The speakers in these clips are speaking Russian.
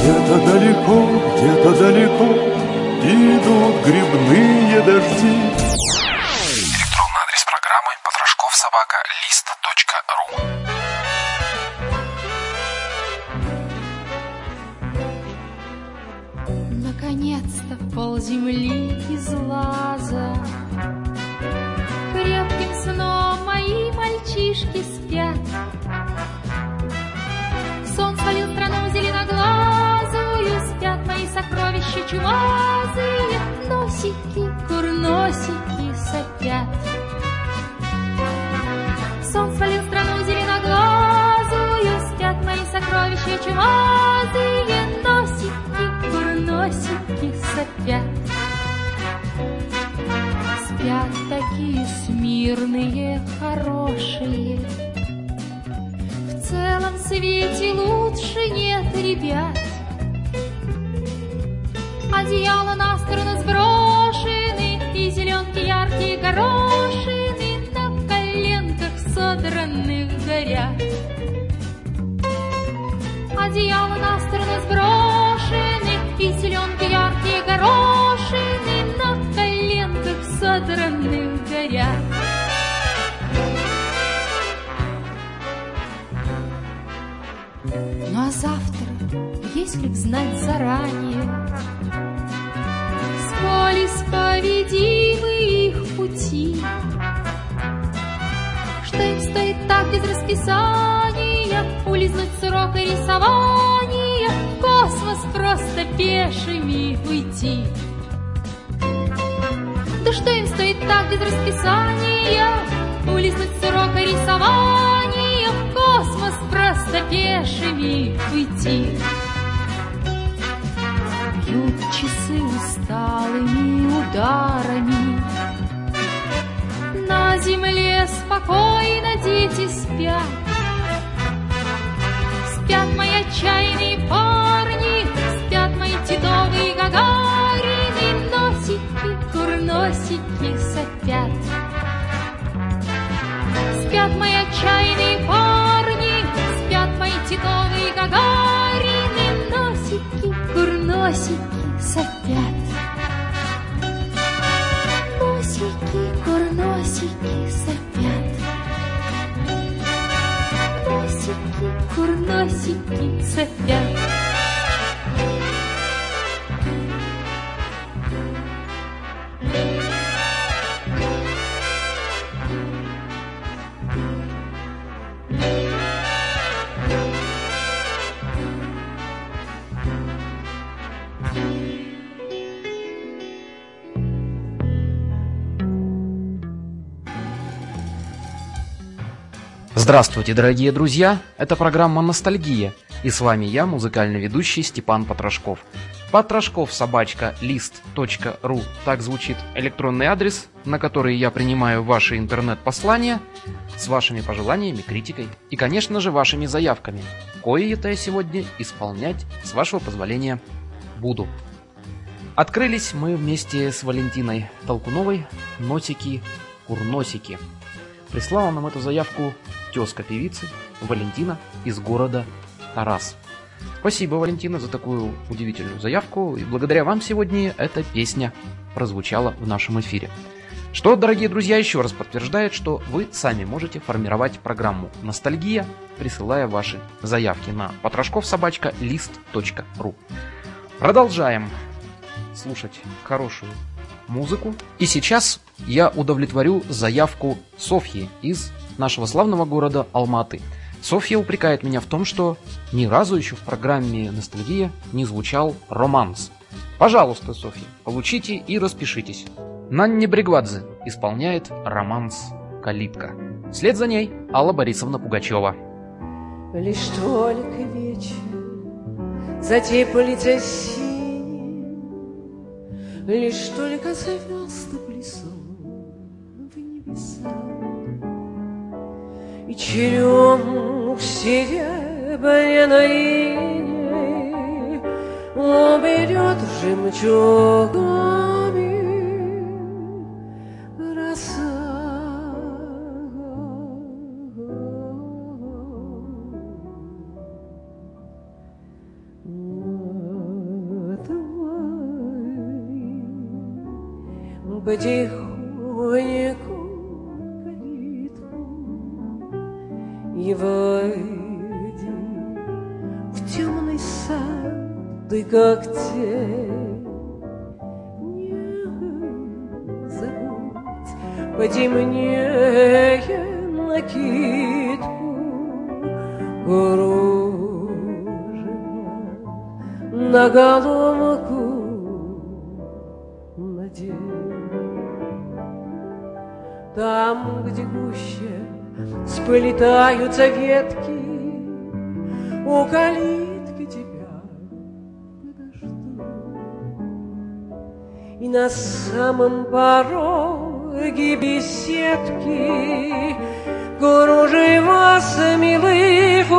Где-то далеко, где-то далеко идут грибные дожди. Электронный адрес программы потрошков собака лист.ру Наконец-то пол земли из лаза. Крепким сном мои мальчишки спят. Сон свалил страну сокровища чумазые Носики, курносики сопят. Сон свалил страну зеленоглазую Спят мои сокровища. Чумазые Носики, курносики сопят. Спят такие смирные, хорошие. В целом свете лучше нет ребят Одеяло на сторону сброшены И зеленки яркие горошины На коленках содранных горят. Одеяло на сторону сброшены И зеленки яркие горошины На коленках содранных горят. Ну а завтра, если б знать заранее, Сколь исповедимы их пути, Что им стоит так без расписания Улизнуть с урока рисования В космос просто пешими уйти. Да что им стоит так без расписания Улизнуть с урока рисования В космос просто пешими уйти. Усталыми ударами. На земле спокойно дети спят. Спят мои отчаянные парни Спят мои титовые гагарины Носики, курносики сопят. Спят мои отчаянные парни Спят мои титовые гагарины Носики, курносики сопят Носики, курносики сопят. Носики, курносики сопят Здравствуйте, дорогие друзья! Это программа «Ностальгия» и с вами я, музыкальный ведущий Степан Потрошков. Потрошков собачка лист.ру Так звучит электронный адрес, на который я принимаю ваши интернет-послания с вашими пожеланиями, критикой и, конечно же, вашими заявками. Кое-это я сегодня исполнять, с вашего позволения, буду. Открылись мы вместе с Валентиной Толкуновой «Носики-курносики». Прислала нам эту заявку тезка певицы Валентина из города Тарас. Спасибо, Валентина, за такую удивительную заявку. И благодаря вам сегодня эта песня прозвучала в нашем эфире. Что, дорогие друзья, еще раз подтверждает, что вы сами можете формировать программу «Ностальгия», присылая ваши заявки на потрошковсобачка.лист.ру. Продолжаем слушать хорошую музыку. И сейчас я удовлетворю заявку Софьи из нашего славного города Алматы. Софья упрекает меня в том, что ни разу еще в программе «Ностальгия» не звучал романс. Пожалуйста, Софья, получите и распишитесь. Нанни Бригвадзе исполняет романс «Калитка». Вслед за ней Алла Борисовна Пугачева. Лишь только вечер затеплится синим, Лишь только звезды плясут в небеса И черемух серебряной Уберет жемчугами роса. потихоньку как тень. Не забудь потемнее накидку кружева на головку Там, где гуще сплетаются ветки, У калитки На самом пороге беседки Кружева с милых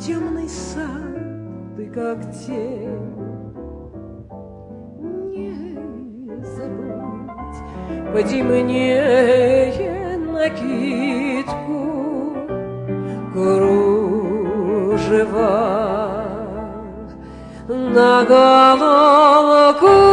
темный сад, ты как тень. Не забудь потемнее накидку кружева на головку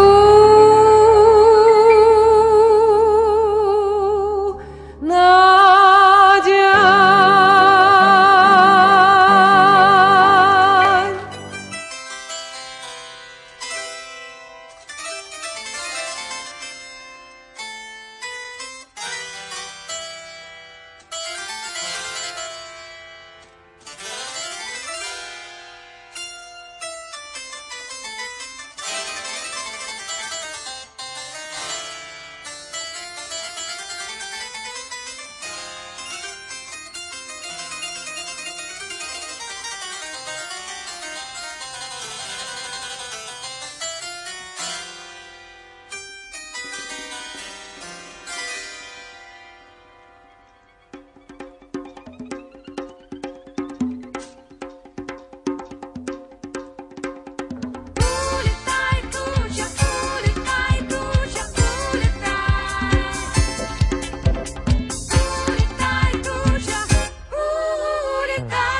Bye.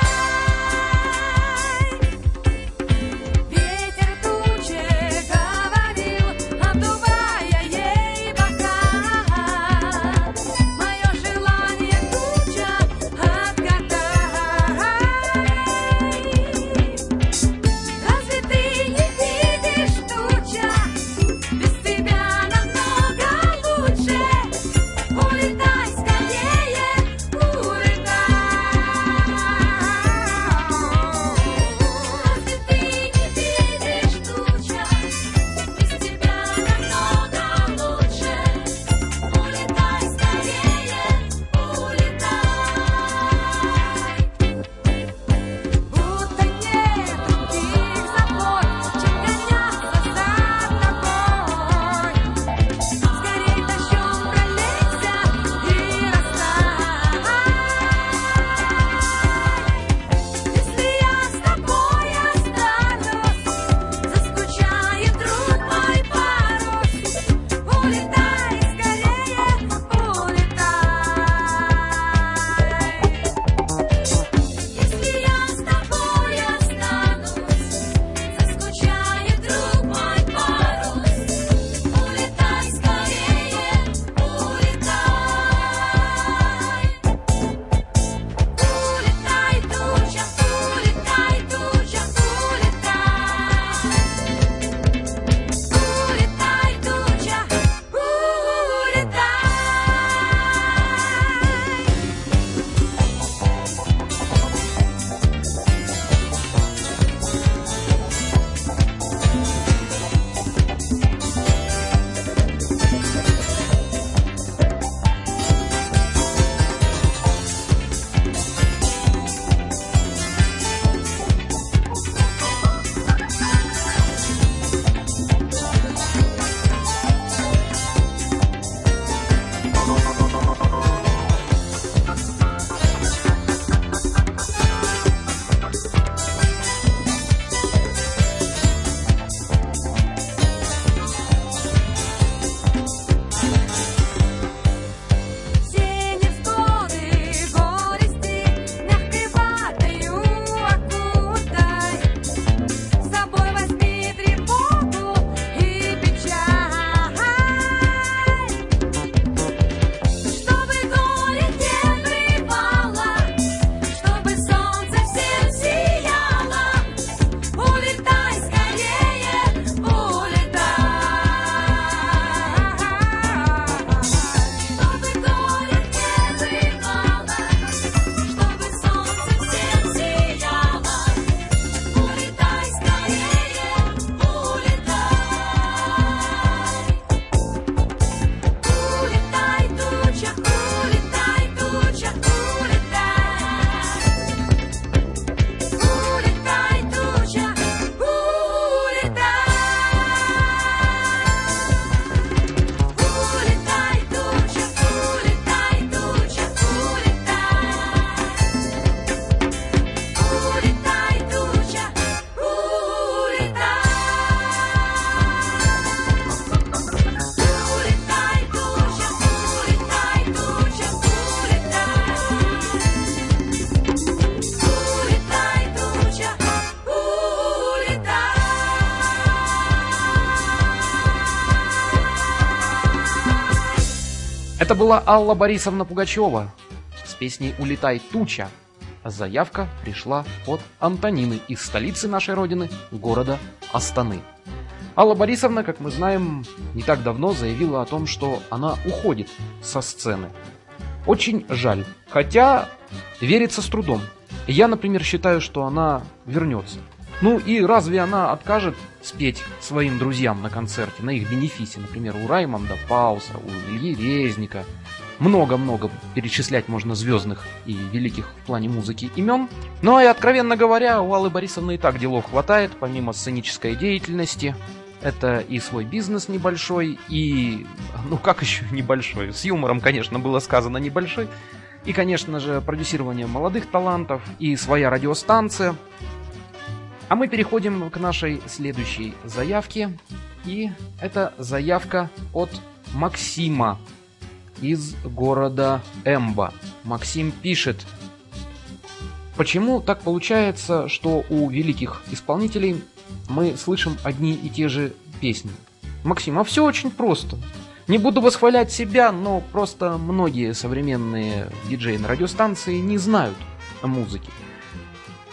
Это была Алла Борисовна Пугачева с песней «Улетай, туча». Заявка пришла от Антонины из столицы нашей родины, города Астаны. Алла Борисовна, как мы знаем, не так давно заявила о том, что она уходит со сцены. Очень жаль, хотя верится с трудом. Я, например, считаю, что она вернется. Ну и разве она откажет спеть своим друзьям на концерте, на их бенефисе, например, у Раймонда Пауса, у Ильи Резника, много-много перечислять можно звездных и великих в плане музыки имен. Ну и, откровенно говоря, у Аллы Борисовны и так делов хватает, помимо сценической деятельности. Это и свой бизнес небольшой, и... Ну как еще небольшой? С юмором, конечно, было сказано небольшой. И, конечно же, продюсирование молодых талантов, и своя радиостанция. А мы переходим к нашей следующей заявке. И это заявка от Максима из города Эмба. Максим пишет, Почему так получается, что у великих исполнителей мы слышим одни и те же песни? Максим, а все очень просто. Не буду восхвалять себя, но просто многие современные диджеи на радиостанции не знают о музыке.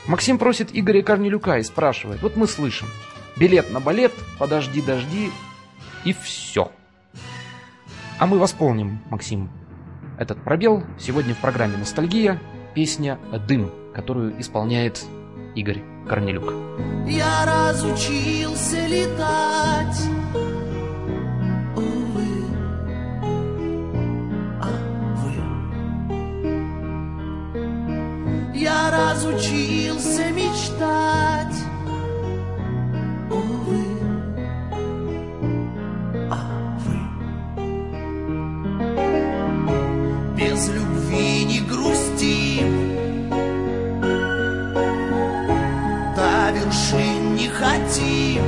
Максим просит Игоря Корнелюка и спрашивает, вот мы слышим, билет на балет, подожди, дожди, и все. А мы восполним, Максим, этот пробел сегодня в программе «Ностальгия» песня «Дым», которую исполняет Игорь Корнелюк. Я разучился летать, разучился мечтать, увы, а вы. Без любви не грустим, до вершин не хотим.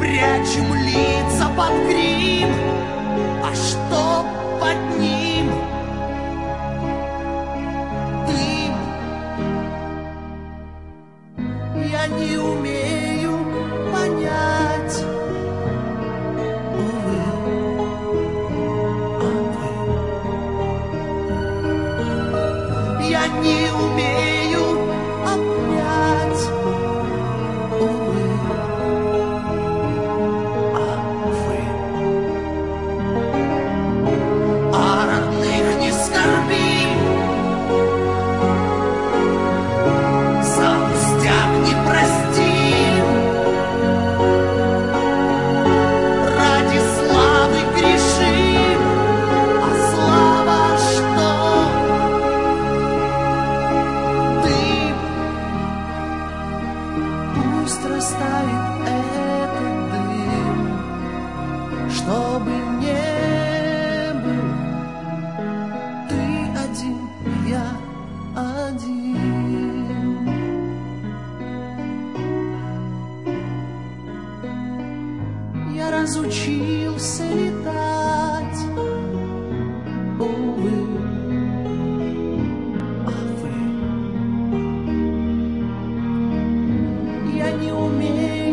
Прячем лица под грим, а что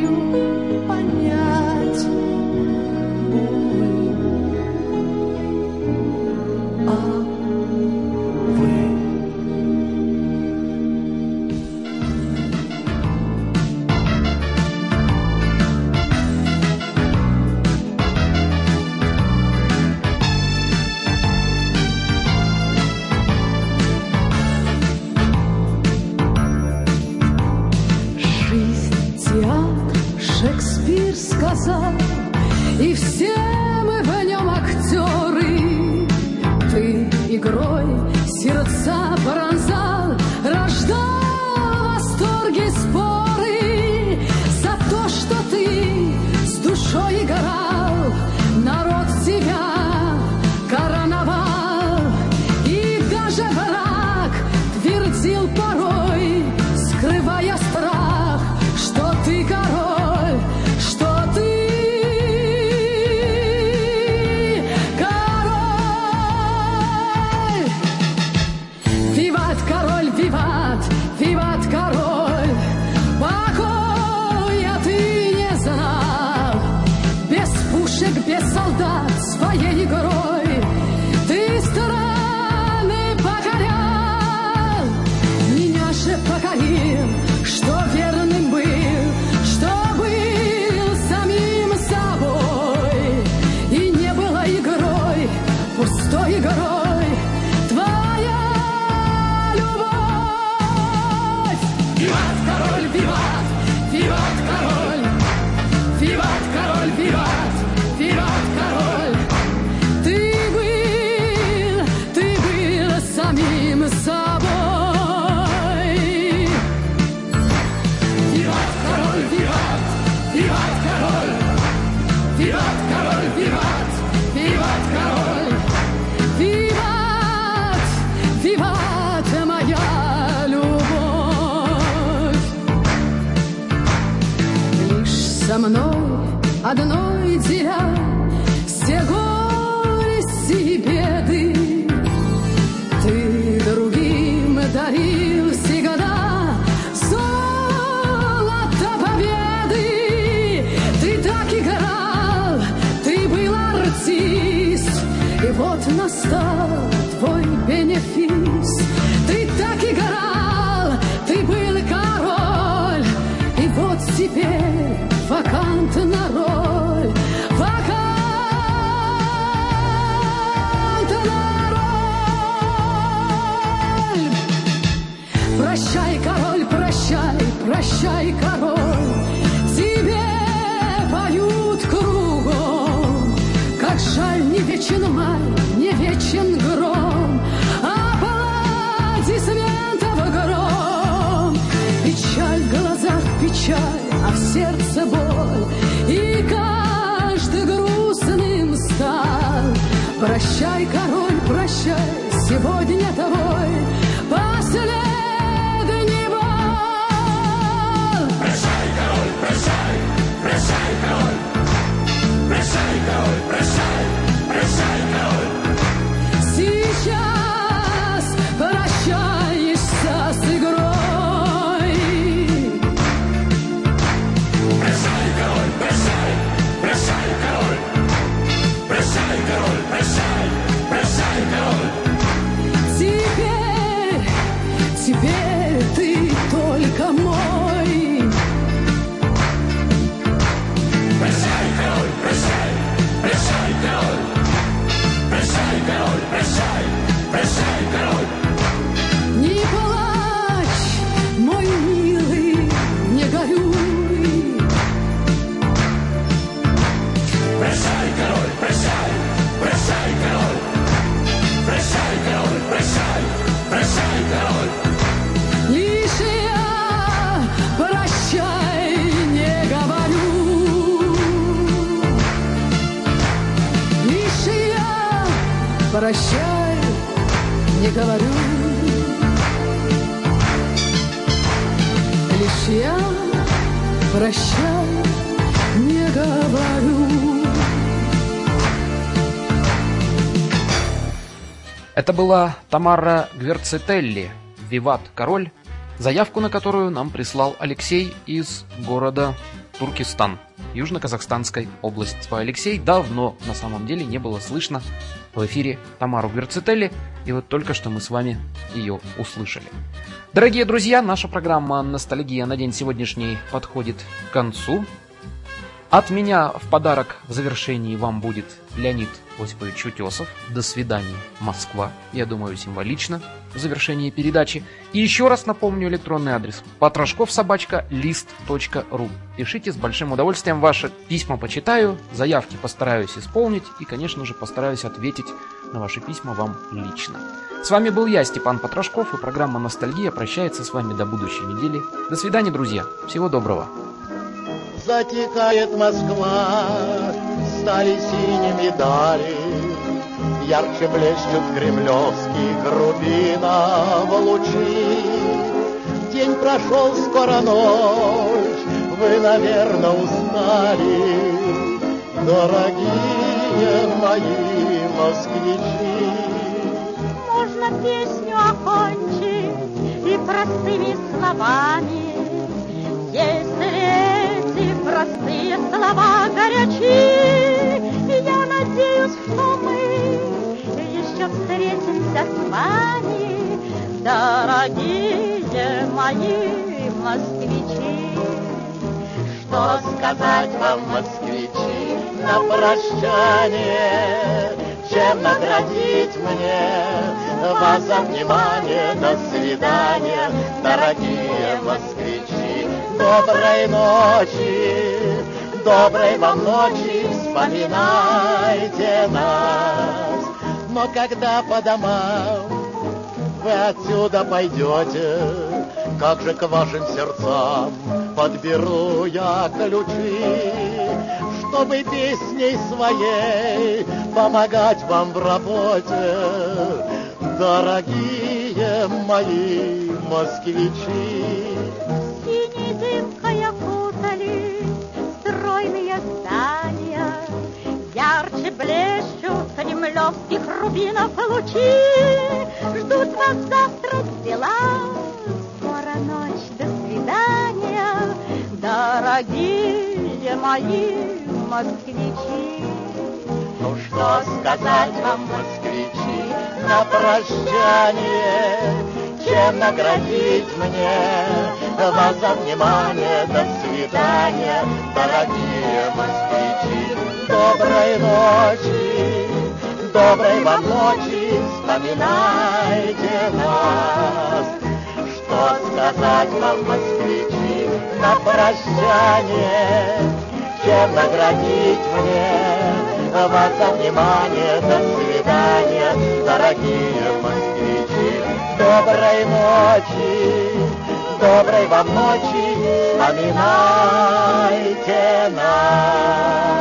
умею понять, одной деля Прощай, король, прощай, сегодня твой прощай не говорю. Лишь я прощай не говорю. Это была Тамара Гверцетелли, «Виват, король», заявку на которую нам прислал Алексей из города Туркестан, Южно-Казахстанской области. Алексей давно на самом деле не было слышно в эфире Тамару Гверцетелли, и вот только что мы с вами ее услышали. Дорогие друзья, наша программа «Ностальгия» на день сегодняшний подходит к концу. От меня в подарок в завершении вам будет Леонид Осипович Утесов. До свидания, Москва. Я думаю, символично в завершении передачи. И еще раз напомню электронный адрес. Потрошков собачка лист.ру. Пишите с большим удовольствием ваши письма почитаю, заявки постараюсь исполнить и, конечно же, постараюсь ответить на ваши письма вам лично. С вами был я, Степан Потрошков, и программа «Ностальгия» прощается с вами до будущей недели. До свидания, друзья. Всего доброго. Затекает Москва, стали синими дали, Ярче блещут кремлевские грубинов лучи. День прошел, скоро ночь, вы, наверное, устали, Дорогие мои москвичи. Можно песню окончить и простыми словами, Если эти простые слова горячи. Встретимся с вами, Дорогие мои москвичи. Что сказать вам, москвичи, на прощание, Чем наградить мне вас за внимание, До свидания, дорогие москвичи. Доброй ночи, доброй вам ночи, вспоминайте нас. Но когда по домам вы отсюда пойдете, как же к вашим сердцам подберу я ключи, чтобы песней своей помогать вам в работе, дорогие мои москвичи. Кремлевских рубинов лучи. Ждут вас завтра дела, скоро ночь, до свидания, Дорогие мои москвичи. Ну что сказать вам, москвичи, на прощание, чем наградить мне вас за внимание. До свидания, дорогие москвичи, доброй ночи, доброй вам ночи, вспоминайте нас. Что сказать вам, москвичи, на прощание, чем наградить мне вас за внимание. До свидания, дорогие москвичи, доброй ночи, доброй вам ночи, вспоминайте нас.